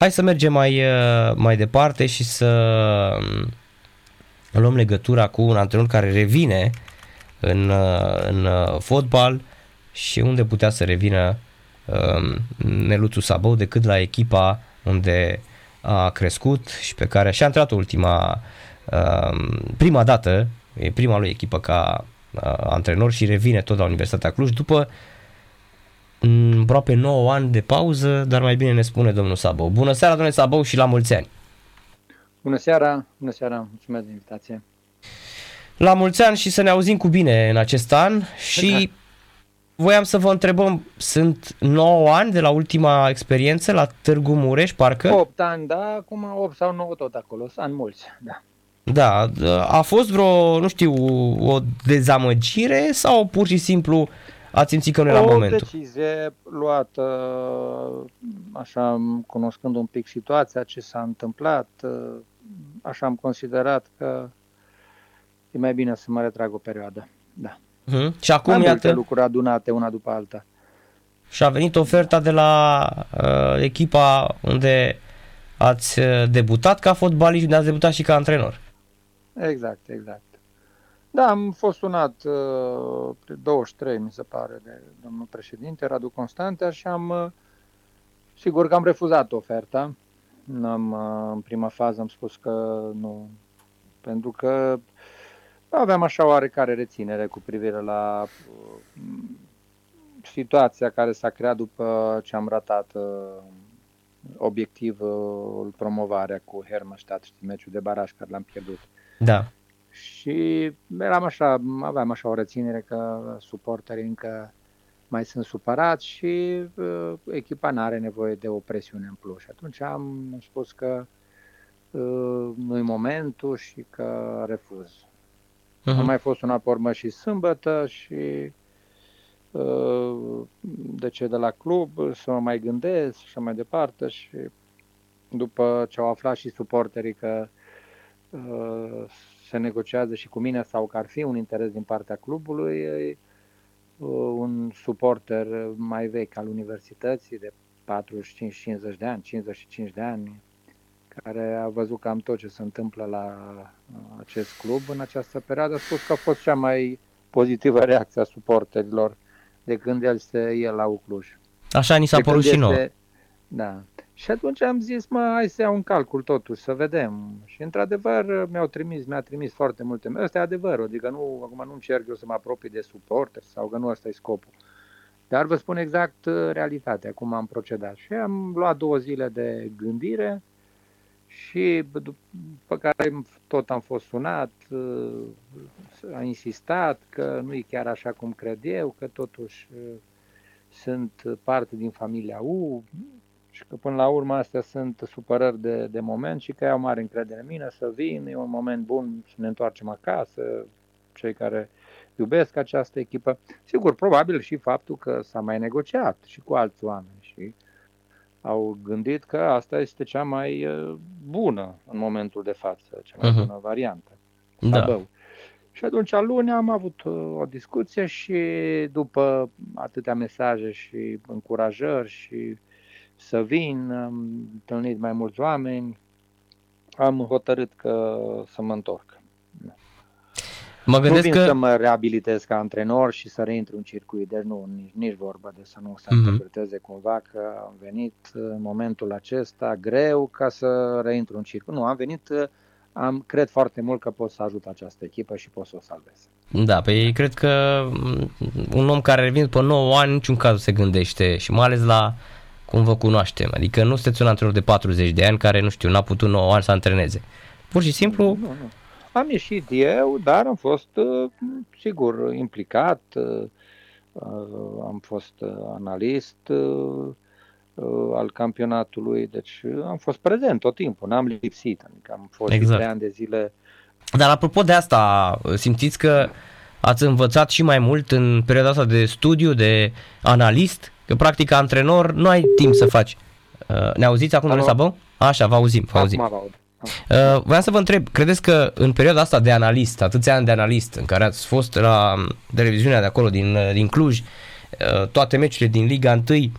Hai să mergem mai, uh, mai departe și să um, luăm legătura cu un antrenor care revine în, uh, în uh, fotbal și unde putea să revină um, Neluțu Sabou decât la echipa unde a crescut și pe care și-a intrat ultima, um, prima dată, e prima lui echipă ca antrenor și revine tot la Universitatea Cluj după aproape 9 ani de pauză, dar mai bine ne spune domnul Sabou. Bună seara, domnule Sabou, și la mulți ani! Bună seara, bună seara, mulțumesc de invitație! La mulți ani și să ne auzim cu bine în acest an și voiam să vă întrebăm, sunt 9 ani de la ultima experiență la Târgu Mureș, parcă? 8 ani, da, acum 8 sau 9 tot acolo, sunt ani mulți, da. Da, a fost vreo, nu știu, o dezamăgire sau pur și simplu ați simțit că nu era o momentul? O decizie luată, așa, cunoscând un pic situația, ce s-a întâmplat, așa am considerat că e mai bine să mă retrag o perioadă. Da. Uh-huh. Și acum, Am iată... multe lucruri adunate una după alta. Și a venit oferta de la uh, echipa unde ați uh, debutat ca fotbalist, unde ați debutat și ca antrenor. Exact, exact. Da, am fost sunat uh, 23, mi se pare, de domnul președinte, Radu Constantea și am, uh, sigur că am refuzat oferta. Am, uh, în prima fază am spus că nu, pentru că aveam așa oarecare reținere cu privire la uh, situația care s-a creat după ce am ratat uh, obiectivul promovarea cu Hermannstadt, știi, meciul de baraj care l-am pierdut. Da. Și eram așa, aveam așa o reținere că suporterii încă mai sunt supărați și uh, echipa nu are nevoie de o presiune în plus. Și atunci am spus că uh, nu-i momentul și că refuz. Uh-huh. Am mai fost un aport și sâmbătă și uh, de ce de la club să mă mai gândesc și așa mai departe și după ce au aflat și suporterii că uh, se negociază și cu mine sau că ar fi un interes din partea clubului, uh, un suporter mai vechi al universității de 45-50 de ani, 55 de ani, care a văzut cam tot ce se întâmplă la uh, acest club în această perioadă, a spus că a fost cea mai pozitivă reacție a suporterilor de când el este el la Ucluj. Așa ni s-a părut și nouă. Da. Și atunci am zis, mă, hai să iau un calcul totuși, să vedem. Și într-adevăr mi-au trimis, mi-a trimis foarte multe. Ăsta e adevărul, adică nu, acum nu încerc eu să mă apropii de suporter sau că nu ăsta e scopul. Dar vă spun exact uh, realitatea, cum am procedat. Și am luat două zile de gândire și după care tot am fost sunat, uh, a insistat că nu e chiar așa cum cred eu, că totuși uh, sunt parte din familia U, și că până la urmă astea sunt supărări de, de moment și că au mare încredere în mine să vin, e un moment bun să ne întoarcem acasă, cei care iubesc această echipă. Sigur, probabil și faptul că s-a mai negociat și cu alți oameni și au gândit că asta este cea mai uh, bună în momentul de față, cea mai uh-huh. bună variantă. Da. Și atunci luni am avut uh, o discuție și după atâtea mesaje și încurajări și să vin, am întâlnit mai mulți oameni, am hotărât că să mă întorc. Mă gândesc nu vin că... să mă reabilitez ca antrenor și să reintru în circuit, deci nu, nici, nici vorba de să nu se mm-hmm. interpreteze cumva că am venit în momentul acesta greu ca să reintru în circuit. Nu, am venit, am, cred foarte mult că pot să ajut această echipă și pot să o salvez. Da, păi cred că un om care revine după 9 ani, niciun caz se gândește și mai ales la cum vă cunoaștem. Adică nu sunteți un antrenor de 40 de ani care, nu știu, n-a putut 9 ani să antreneze. Pur și simplu... Nu, nu. Am ieșit eu, dar am fost, uh, sigur, implicat, uh, uh, am fost analist al campionatului, deci am fost prezent tot timpul, n-am lipsit, adică am fost exact. trei ani de zile. Dar apropo de asta, simțiți că ați învățat și mai mult în perioada asta de studiu, de analist? Că practic antrenor nu ai timp să faci. Uh, ne auziți acum, domnule Sabău? Așa, vă auzim, vă auzim. Acum Uh, vreau să vă întreb, credeți că în perioada asta de analist, atâția ani de analist, în care ați fost la televiziunea de acolo din, uh, din Cluj, uh, toate meciurile din Liga 1,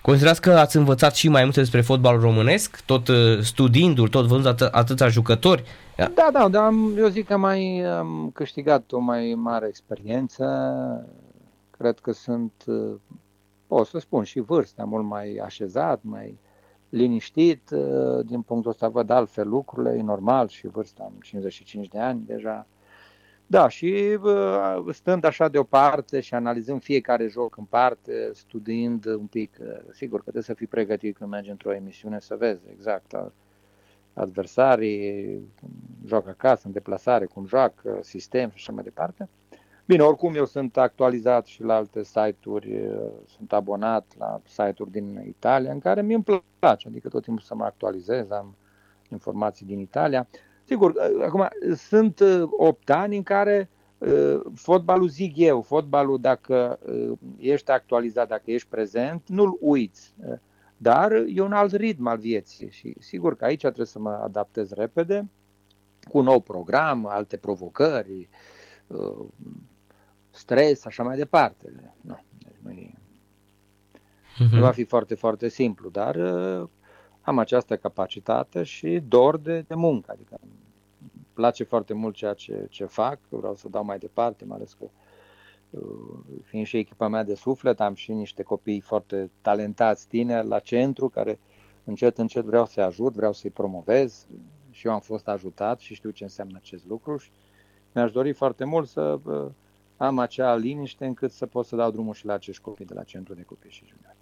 Considerați că ați învățat și mai multe despre fotbalul românesc, tot uh, studiindu-l, tot văzând at- atâția jucători? Da, da, da, eu zic că mai am câștigat o mai mare experiență. Cred că sunt, uh, o să spun, și vârsta mult mai așezat, mai liniștit. Uh, din punctul ăsta văd altfel lucrurile, e normal și vârsta am 55 de ani deja. Da, și stând așa deoparte și analizând fiecare joc în parte, studiind un pic, sigur că trebuie să fii pregătit când mergi într-o emisiune să vezi exact adversarii, joacă acasă, în deplasare, cum joacă, sistem și așa mai departe. Bine, oricum eu sunt actualizat și la alte site-uri, sunt abonat la site-uri din Italia, în care mi-mi place, adică tot timpul să mă actualizez, am informații din Italia. Sigur, acum sunt 8 ani în care fotbalul, zic eu, fotbalul dacă ești actualizat, dacă ești prezent, nu-l uiți. Dar e un alt ritm al vieții și sigur că aici trebuie să mă adaptez repede cu un nou program, alte provocări, stres, așa mai departe. Nu, deci nu, e, uh-huh. nu va fi foarte, foarte simplu, dar am această capacitate și dor de, de muncă. Adică îmi place foarte mult ceea ce, ce fac, vreau să dau mai departe, mai ales că uh, fiind și echipa mea de suflet, am și niște copii foarte talentați, tineri, la centru, care încet, încet vreau să-i ajut, vreau să-i promovez și eu am fost ajutat și știu ce înseamnă acest lucru și mi-aș dori foarte mult să uh, am acea liniște încât să pot să dau drumul și la acești copii de la centru de copii și juniori.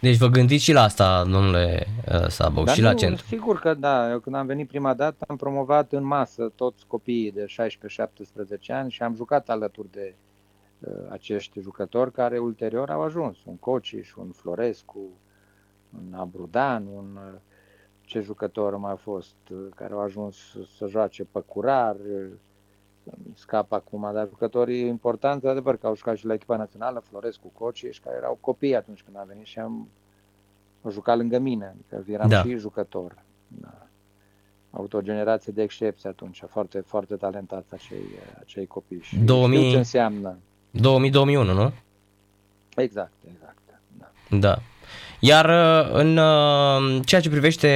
Deci vă gândiți și la asta, domnule uh, Sabou, Dar și nu, la centru. Sigur că da. Eu când am venit prima dată am promovat în masă toți copiii de 16-17 ani și am jucat alături de uh, acești jucători care ulterior au ajuns. Un Cociș, un Florescu, un Abrudan, un uh, ce jucător mai a fost, uh, care au ajuns să joace pe curar, scap acum, dar jucătorii importanți, adevăr, că au jucat și la echipa națională, Florescu, Cociș, care erau copii atunci când am venit și am jucat lângă mine, adică eram da. și jucător. Da. Au avut o generație de excepție atunci, foarte, foarte talentați acei, acei copii și 2000... știu ce înseamnă. 2000-2001, nu? Exact, exact. Da. da. Iar uh, în uh, ceea ce privește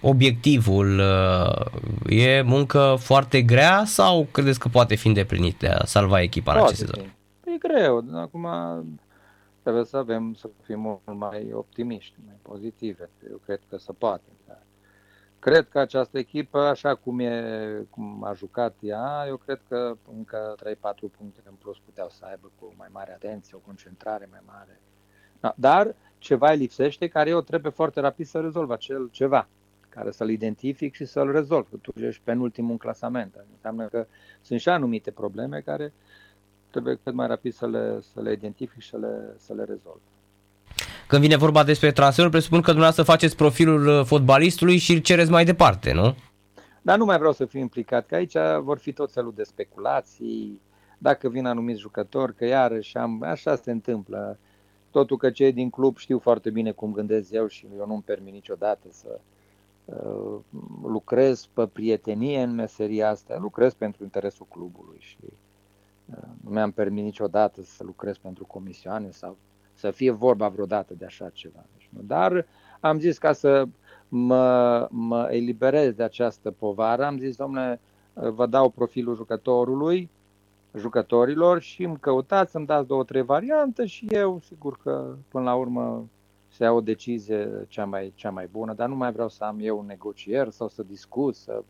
obiectivul, uh, e muncă foarte grea sau credeți că poate fi îndeplinit de a salva echipa în acest sezon? E greu, acum trebuie să avem, să fim mult mai optimiști, mai pozitive. Eu cred că se poate. Dar cred că această echipă, așa cum, e, cum a jucat ea, eu cred că încă 3-4 puncte în plus puteau să aibă cu mai mare atenție, o concentrare mai mare. Da, dar ceva îi lipsește care eu trebuie foarte rapid să rezolv acel ceva, care să-l identific și să-l rezolv. Că tu ești penultimul în clasament. Înseamnă că sunt și anumite probleme care trebuie cât mai rapid să le, să le identific și să le, să le rezolv. Când vine vorba despre transferul, presupun că dumneavoastră faceți profilul uh, fotbalistului și îl cereți mai departe, nu? Dar nu mai vreau să fiu implicat, că aici vor fi tot felul de speculații, dacă vin anumiți jucători, că iarăși am, așa se întâmplă. Totul că cei din club știu foarte bine cum gândesc eu și eu nu-mi permit niciodată să uh, lucrez pe prietenie în meseria asta, lucrez pentru interesul clubului și uh, nu mi-am permis niciodată să lucrez pentru comisioane sau să fie vorba vreodată de așa ceva. Deci, Dar am zis ca să mă, mă eliberez de această povară, am zis, domnule, vă dau profilul jucătorului, jucătorilor și îmi căutați, să-mi dați două, trei variante și eu, sigur că până la urmă se ia o decizie cea mai, cea mai bună, dar nu mai vreau să am eu un negocier sau să discut, să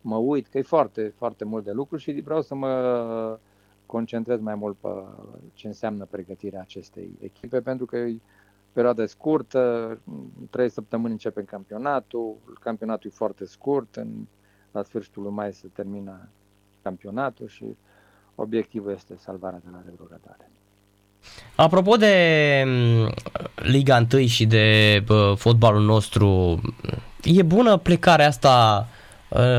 mă uit, că e foarte, foarte mult de lucru și vreau să mă concentrez mai mult pe ce înseamnă pregătirea acestei echipe, pentru că e perioada scurtă, trei săptămâni începem campionatul, campionatul e foarte scurt, în, la sfârșitul lui mai se termină campionatul și obiectivul este salvarea de la retrogradare. Apropo de mm, Liga 1 și de bă, fotbalul nostru, e bună plecarea asta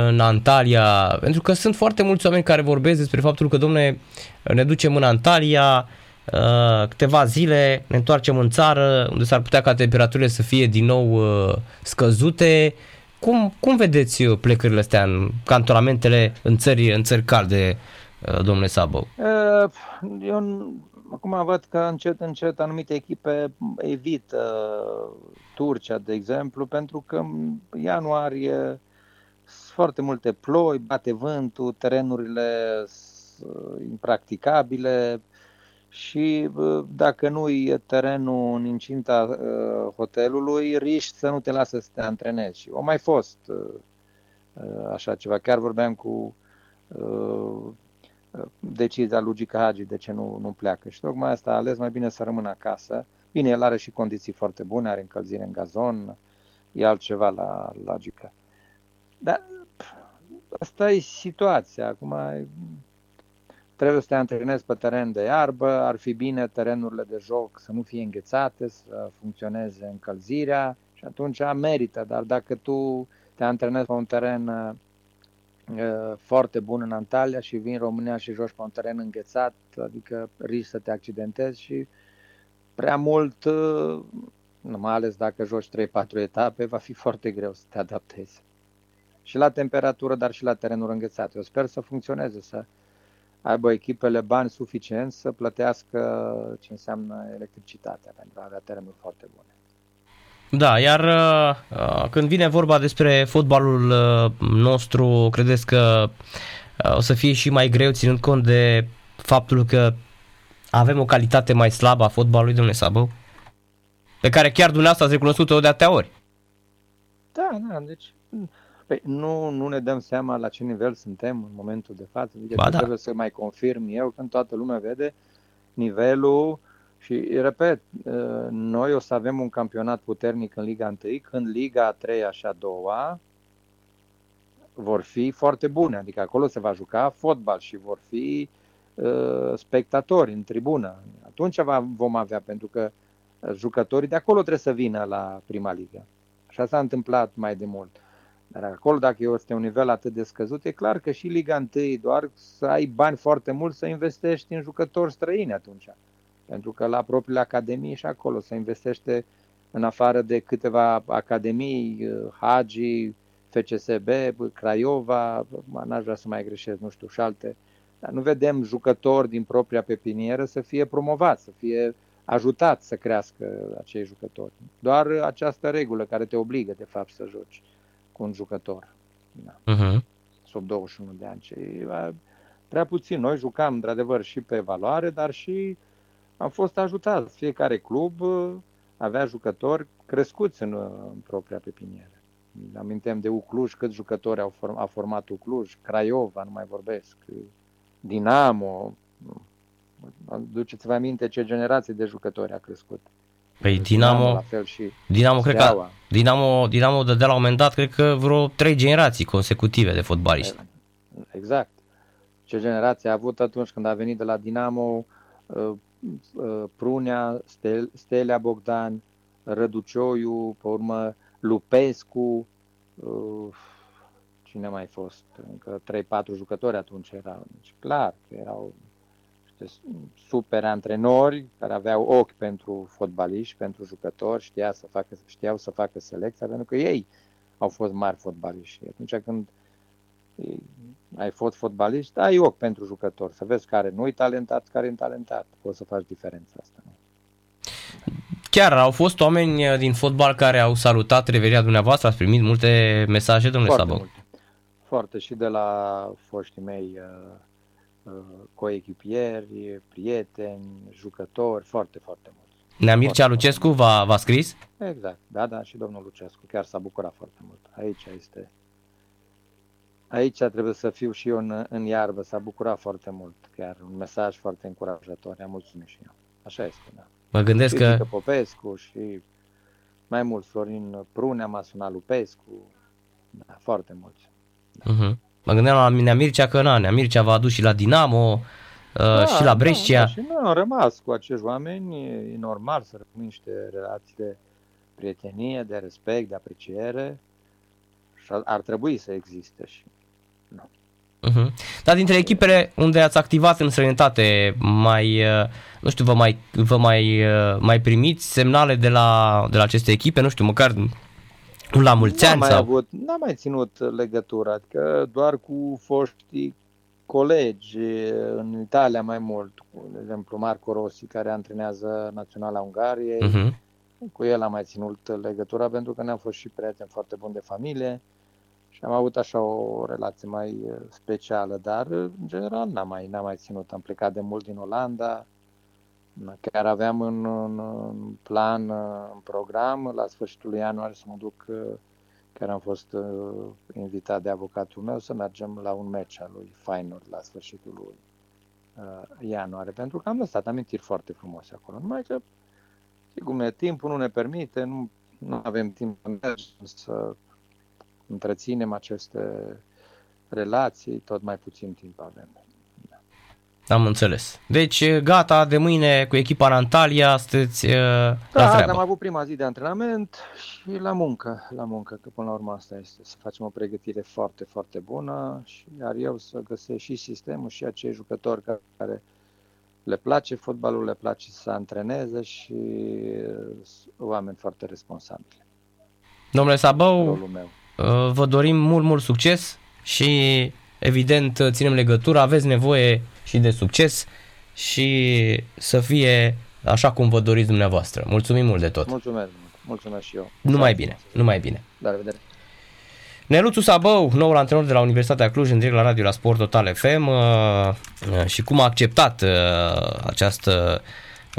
în Antalya, pentru că sunt foarte mulți oameni care vorbesc despre faptul că, domne, ne ducem în Antalya, câteva zile, ne întoarcem în țară, unde s-ar putea ca temperaturile să fie din nou scăzute. Cum, cum vedeți plecările astea în cantonamentele în țări, în țări calde Uh, domnule Sabo? Uh, eu acum văd că încet, încet anumite echipe evită Turcia, de exemplu, pentru că în ianuarie sunt foarte multe ploi, bate vântul, terenurile sunt impracticabile și dacă nu e terenul în incinta uh, hotelului, riști să nu te lasă să te antrenezi. Și o mai fost uh, așa ceva. Chiar vorbeam cu decizia lui Gica Hagi de ce nu, nu pleacă. Și tocmai asta a ales mai bine să rămână acasă. Bine, el are și condiții foarte bune, are încălzire în gazon, e altceva la, la Gica. Dar asta e situația. Acum trebuie să te antrenezi pe teren de iarbă, ar fi bine terenurile de joc să nu fie înghețate, să funcționeze încălzirea și atunci merită. Dar dacă tu te antrenezi pe un teren foarte bun în Antalya și vin în România și joci pe un teren înghețat, adică risci să te accidentezi și prea mult, mai ales dacă joci 3-4 etape, va fi foarte greu să te adaptezi. Și la temperatură, dar și la terenuri înghețate. Eu sper să funcționeze, să aibă echipele bani suficienți să plătească ce înseamnă electricitatea pentru a avea terenuri foarte bune. Da, iar uh, când vine vorba despre fotbalul uh, nostru, credeți că uh, o să fie și mai greu ținând cont de faptul că avem o calitate mai slabă a fotbalului, domnule Sabău? Pe care chiar dumneavoastră ați recunoscut-o de atâtea ori. Da, da, deci păi, nu, nu ne dăm seama la ce nivel suntem în momentul de față. Adică ba, da. trebuie să mai confirm eu când toată lumea vede nivelul și, repet, ă, noi o să avem un campionat puternic în Liga 1, când Liga a 3 și a 2 vor fi foarte bune, adică acolo se va juca fotbal și vor fi uh, spectatori în tribună. Atunci va, vom avea, pentru că jucătorii de acolo trebuie să vină la prima ligă. Așa s-a întâmplat mai de mult. Dar acolo, dacă este un nivel atât de scăzut, e clar că și Liga 1, doar să ai bani foarte mulți să investești în jucători străini atunci. Pentru că la propriile academii și acolo se investește în afară de câteva academii, uh, Hagi, FCSB, Craiova, n-aș vrea să mai greșesc, nu știu, și alte. Dar nu vedem jucători din propria pepinieră să fie promovați, să fie ajutați să crească acei jucători. Doar această regulă care te obligă, de fapt, să joci cu un jucător. Da. Uh-huh. Sub 21 de ani. Și, prea puțin. Noi jucam, într-adevăr, și pe valoare, dar și am fost ajutați. Fiecare club uh, avea jucători crescuți în, uh, în propria pepinieră. Amintem de Ucluj, câți jucători au form, a format Ucluj, Craiova, nu mai vorbesc, Dinamo. Duceți-vă aminte ce generație de jucători a crescut. Păi Dinamo, Dinamo, la fel și Dinamo cred că Dinamo, Dinamo de, de la un moment dat, cred că vreo trei generații consecutive de fotbaliști. Exact. Ce generație a avut atunci când a venit de la Dinamo uh, Uh, Prunea, Stelea Bogdan, Răducioiu, pe urmă Lupescu, uh, cine mai fost? Încă 3-4 jucători atunci erau. Deci clar că erau super antrenori care aveau ochi pentru fotbaliști, pentru jucători, știa să facă, știau să facă selecția, pentru că ei au fost mari fotbaliști. Atunci când ai fost fotbalist, ai ochi pentru jucător, să vezi care nu e talentat, care e talentat. Poți să faci diferența asta. Nu? Chiar au fost oameni uh, din fotbal care au salutat revenirea dumneavoastră, ați primit multe mesaje, domnule Foarte Sabău? Multe. Foarte și de la foștii mei uh, uh, coechipieri, prieteni, jucători, foarte, foarte mulți. Nea Mircea Lucescu v-a, v-a scris? Exact, da, da, și domnul Lucescu chiar s-a bucurat foarte mult. Aici este Aici trebuie să fiu și eu în, în iarbă, s-a bucurat foarte mult, chiar un mesaj foarte încurajator, am mulțumit și eu. Așa este, da. Mă gândesc și că... Popescu și mai mult, Florin Prunea m-a sunat Lupescu, da, foarte mulți. Da. Uh-huh. Mă gândeam la Nea Mircea că na, Nea Mircea v-a adus și la Dinamo uh, da, și la Brescia. Da, da, și noi am rămas cu acești oameni, e normal să rămân niște relații de prietenie, de respect, de apreciere și ar, ar trebui să existe și Uh-huh. Dar dintre echipele unde ați activat în străinătate, mai, uh, nu știu, vă mai, vă mai, uh, mai primiți semnale de la, de la aceste echipe? Nu știu, măcar la mulți ani? N-am mai, sau... avut, n-am mai ținut legătura, adică doar cu foștii colegi în Italia mai mult, de exemplu Marco Rossi, care antrenează Naționala Ungariei. Uh-huh. Cu el am mai ținut legătura pentru că ne-am fost și prieteni foarte buni de familie și am avut așa o relație mai specială, dar în general n-am mai, n-am mai ținut. Am plecat de mult din Olanda, chiar aveam în, în, în plan, în program, la sfârșitul ianuarie să mă duc Chiar am fost uh, invitat de avocatul meu să mergem la un meci al lui Feyenoord la sfârșitul lui uh, ianuarie, pentru că am lăsat amintiri foarte frumoase acolo. Numai că, sigur, timpul nu ne permite, nu, nu avem timp să mergem, să întreținem aceste relații, tot mai puțin timp avem. Am înțeles. Deci gata, de mâine cu echipa în Antalya, sunteți uh, da, la treabă. am avut prima zi de antrenament și la muncă, la muncă, că până la urmă asta este, să facem o pregătire foarte, foarte bună și iar eu să găsesc și sistemul și acei jucători care le place fotbalul, le place să antreneze și oameni foarte responsabili. Domnule Sabău, uh, vă dorim mult, mult succes și evident ținem legătura, aveți nevoie și de succes și să fie așa cum vă doriți dumneavoastră. Mulțumim mult de tot. Mulțumesc, mulțumesc și eu. Numai bine, numai bine. La revedere. Neluțu Sabău, noul antrenor de la Universitatea Cluj, în direct la radio la Sport Total FM uh, uh, și cum a acceptat uh, această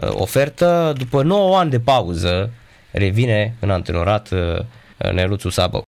ofertă. După 9 ani de pauză, revine în antrenorat Neluțu Sabău.